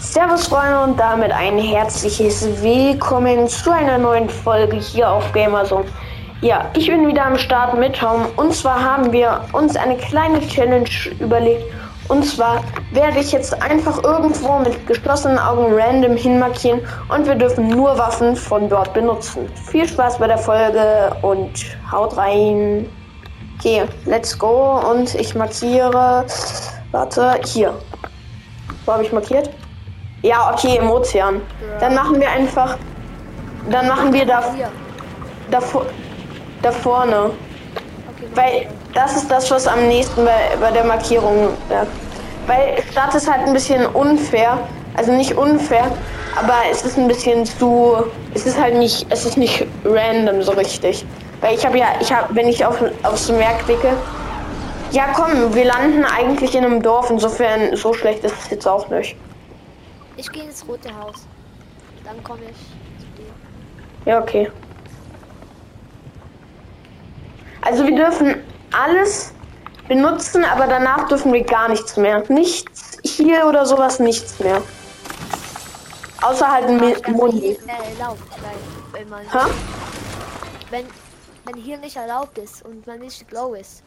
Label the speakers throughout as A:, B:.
A: Servus Freunde und damit ein herzliches Willkommen zu einer neuen Folge hier auf Gamerzone. Ja, ich bin wieder am Start mit Tom und zwar haben wir uns eine kleine Challenge überlegt und zwar werde ich jetzt einfach irgendwo mit geschlossenen Augen random hinmarkieren und wir dürfen nur Waffen von dort benutzen. Viel Spaß bei der Folge und haut rein. Okay, let's go und ich markiere, warte, hier. Wo habe ich markiert? Ja, okay, im Ozean. Dann machen wir einfach. Dann machen wir da, da, vor- da vorne.
B: Okay,
A: Weil das ist das, was am nächsten bei, bei der Markierung. Ja. Weil Stadt ist halt ein bisschen unfair. Also nicht unfair, aber es ist ein bisschen zu. Es ist halt nicht. Es ist nicht random so richtig. Weil ich habe ja. Ich habe, wenn ich auf, aufs Meer klicke. Ja, komm, wir landen eigentlich in einem Dorf. Insofern, so schlecht ist es jetzt auch nicht.
B: Ich gehe ins rote Haus. Dann komme ich zu dir.
A: Ja, okay. Also wir dürfen alles benutzen, aber danach dürfen wir gar nichts mehr. Nichts hier oder sowas, nichts mehr. Außer halt Muni.
B: hier, erlaubt, weil wenn man
A: Ha?
B: wenn wenn hier nicht erlaubt ist und man nicht glow ist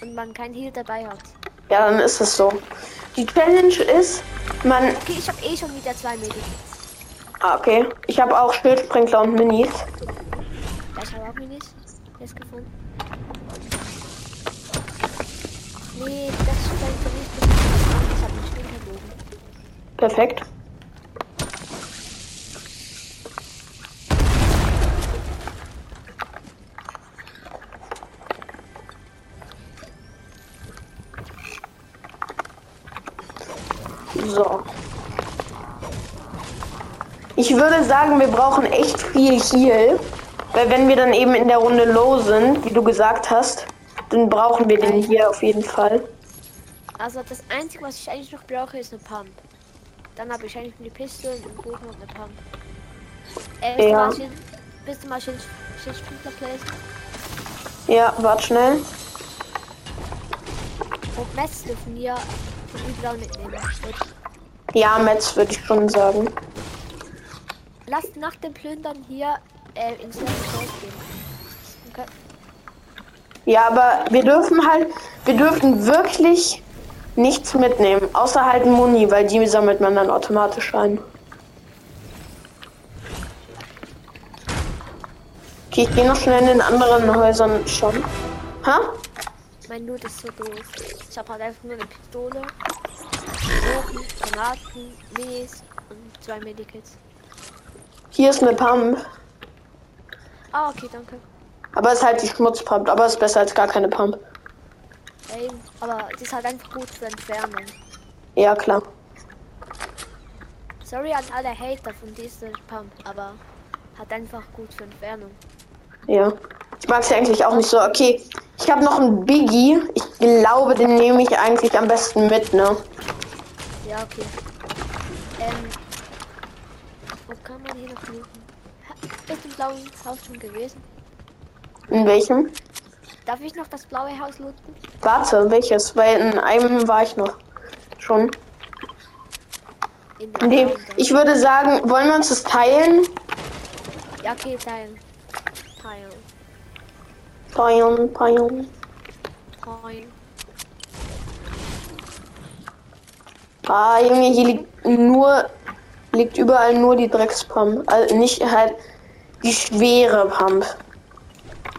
B: und man kein Heal dabei hat.
A: Ja, dann ist es so. Die Challenge ist, man...
B: Okay, ich habe eh schon wieder zwei Medikits.
A: Ah, okay. Ich habe auch Schildsprinkler und Minis.
B: Ich habe auch Minis jetzt gefunden. Nee, das ist für mich Ich habe einen Stinkerbogen.
A: Perfekt. So. Ich würde sagen, wir brauchen echt viel Heal. Weil wenn wir dann eben in der Runde low sind, wie du gesagt hast, dann brauchen wir den hier auf jeden Fall.
B: Also das Einzige, was ich eigentlich noch brauche, ist eine Pump. Dann habe ich eigentlich nur die Pistole, einen Bogen und eine Pump. Äh, bist
A: Ja.
B: du mal Schild- bist du mal Schild- Schildsprinkler placen?
A: Ja, warte schnell.
B: Und Mess dürfen wir von Üblau mitnehmen.
A: Ja, Metz würde ich schon sagen.
B: Lasst nach dem Plündern hier äh, ins Haus gehen. Okay.
A: Ja, aber wir dürfen halt, wir dürfen wirklich nichts mitnehmen, außer halt Muni, weil die sammelt man dann automatisch ein. Okay, ich gehe noch schnell in den anderen Häusern schon. Ha?
B: Mein Loot ist so doof. Ich habe halt einfach nur eine Pistole, Bogen, Granaten, Minis und zwei Medikits.
A: Hier ist eine Pump,
B: Ah, okay, danke.
A: aber ist halt die Schmutzpump, aber ist besser als gar keine Pump.
B: Ey, aber die ist halt einfach gut für Entfernung.
A: Ja, klar.
B: Sorry an alle Hater von dieser Pump, aber hat einfach gut für Entfernung.
A: Ja. Ich mag sie eigentlich auch nicht so. Okay, ich habe noch einen Biggie. Ich glaube, den nehme ich eigentlich am besten mit, ne?
B: Ja, okay. Ähm, wo kann man hier noch looten? Ha, Ist im blauen Haus schon gewesen?
A: In welchem?
B: Darf ich noch das blaue Haus looten?
A: Warte, welches? Weil in einem war ich noch. Schon. Nee, ich würde sagen, wollen wir uns das teilen?
B: Ja, okay, teilen. Teilen.
A: Teilen, teilen.
B: Teilen.
A: Ah, Junge, hier liegt nur, liegt überall nur die Dreckspump. Also nicht halt die schwere Pump.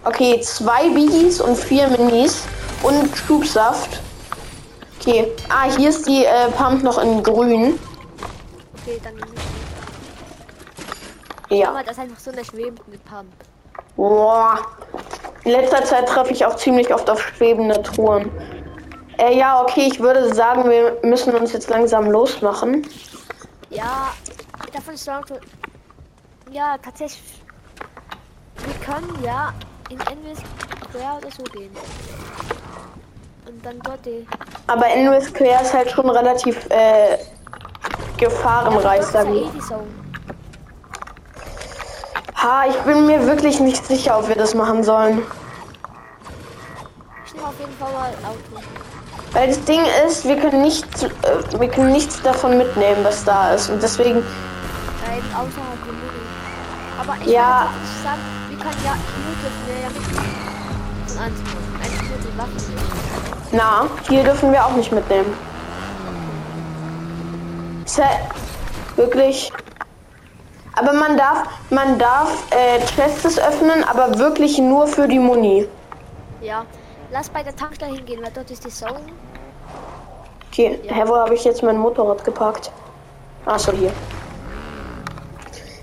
A: Okay, zwei Biggies und vier Minis und Schubsaft. Okay, ah, hier ist die äh, Pump noch in grün.
B: Okay, dann.
A: Ja.
B: Aber das ist einfach so eine schwebende Pump.
A: Boah. In letzter Zeit treffe ich auch ziemlich oft auf schwebende Truhen. Äh, ja, okay, ich würde sagen, wir müssen uns jetzt langsam losmachen.
B: Ja, davon ist Toronto. Ja, tatsächlich. Wir können ja in Endless Square oder so gehen. Und dann dort die.
A: Aber Endless Square ist halt schon relativ äh, gefahrenreich,
B: ist
A: sagen
B: ja
A: wir. Ha, ich bin mir wirklich nicht sicher, ob wir das machen sollen.
B: Ich nehme auf jeden Fall mal Auto.
A: Weil das Ding ist, wir können nichts, äh, wir können nichts davon mitnehmen, was da ist. Und deswegen,
B: Nein, Muni. Aber ich
A: Ja.
B: nicht sagen, wir können ja wir ja mitnehmen. Nicht.
A: na, hier dürfen wir auch nicht mitnehmen. Ist ja wirklich. Aber man darf, man darf äh, Chests öffnen, aber wirklich nur für die Muni.
B: Ja. Lass bei der Tankstelle hingehen, weil dort ist die Zone.
A: Okay, hä, wo habe ich jetzt mein Motorrad geparkt? Achso, hier.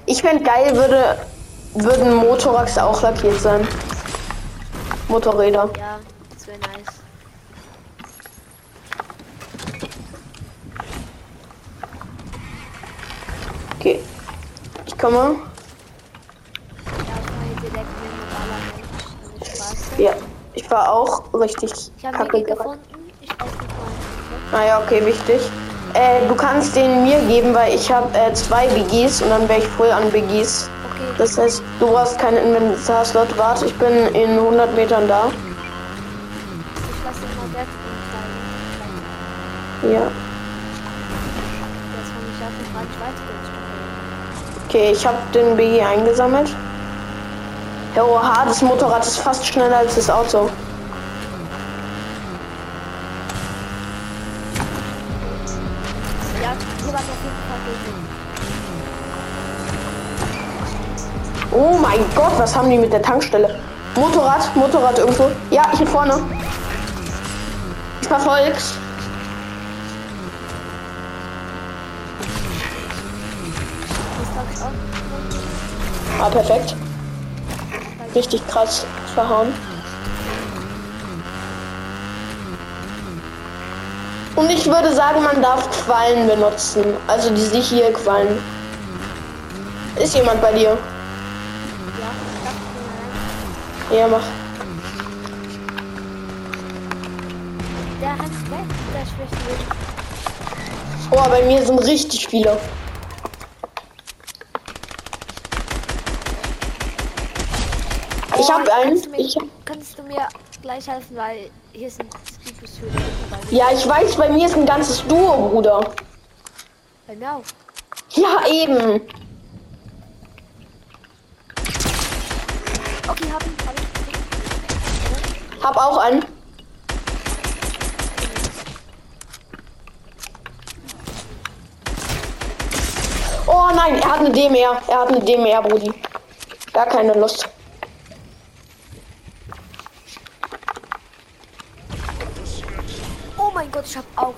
A: Ich fände geil, würde, würden Motorrads auch lackiert sein. Motorräder.
B: Ja, das wäre nice.
A: Okay. Ich komme.
B: Ja, ich
A: war auch richtig
B: Ich
A: kacke
B: gefunden. Ich weiß nicht mal.
A: Ah okay, wichtig. Äh, du kannst den mir geben, weil ich habe äh, zwei Biggies und dann wäre ich voll an Biggies.
B: Okay,
A: Das heißt, du brauchst keinen Inventarslot. Warte, ich bin in 100 Metern da.
B: ich lasse und dann.
A: Ja.
B: Jetzt fange ich auf die Reichweite durchzuführen.
A: Okay, ich habe den Biggie eingesammelt. Ja, oha, das Motorrad ist fast schneller als das Auto. Oh mein Gott, was haben die mit der Tankstelle? Motorrad, Motorrad irgendwo. Ja, hier vorne. Ich verfolg's. Ah, perfekt. Richtig krass verhauen. Und ich würde sagen, man darf Quallen benutzen. Also diese hier Quallen. Ist jemand bei dir?
B: Ja,
A: mach.
B: Der rennt weg, der.
A: Oh, bei mir sind richtig viele. Ich hab einen.
B: Kannst du, mir,
A: Ich
B: kannst du mir gleich helfen, weil hier sind Speakers für
A: ja, ich weiß, bei mir ist ein ganzes Duo, Bruder.
B: Bei mir auch.
A: Ja, eben.
B: Okay, hab ihn, hab ihn.
A: Hab auch einen. Oh nein, er hat eine DMR. Er hat eine DMR, Brudi. Gar keine Lust.
B: Oh mein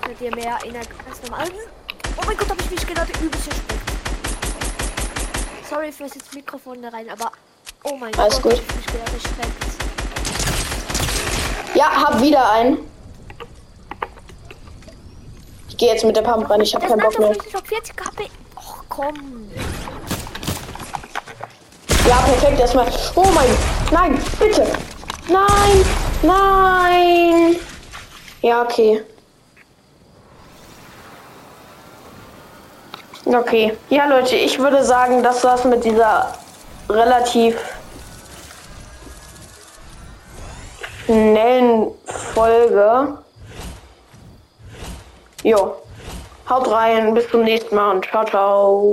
B: Ich hab auch eine DMR in der ganz normalen. Oh mein Gott, hab ich mich gerade übelst erschreckt. Sorry fürs jetzt Mikrofon da rein, aber oh mein
A: Alles
B: Gott,
A: gut.
B: hab ich mich gerade erschreckt.
A: Ja, hab wieder einen. Ich gehe jetzt mit der Pump rein. Ich hab
B: Der
A: keinen Bock mehr.
B: Sniper auf 40 KP. Och komm.
A: Ja, perfekt. Erstmal. Oh mein. Nein, bitte. Nein. Nein. Ja, okay. Okay. Ja, Leute, ich würde sagen, das war's mit dieser relativ schnellen Folge. Jo. Haut rein, bis zum nächsten Mal und ciao, ciao.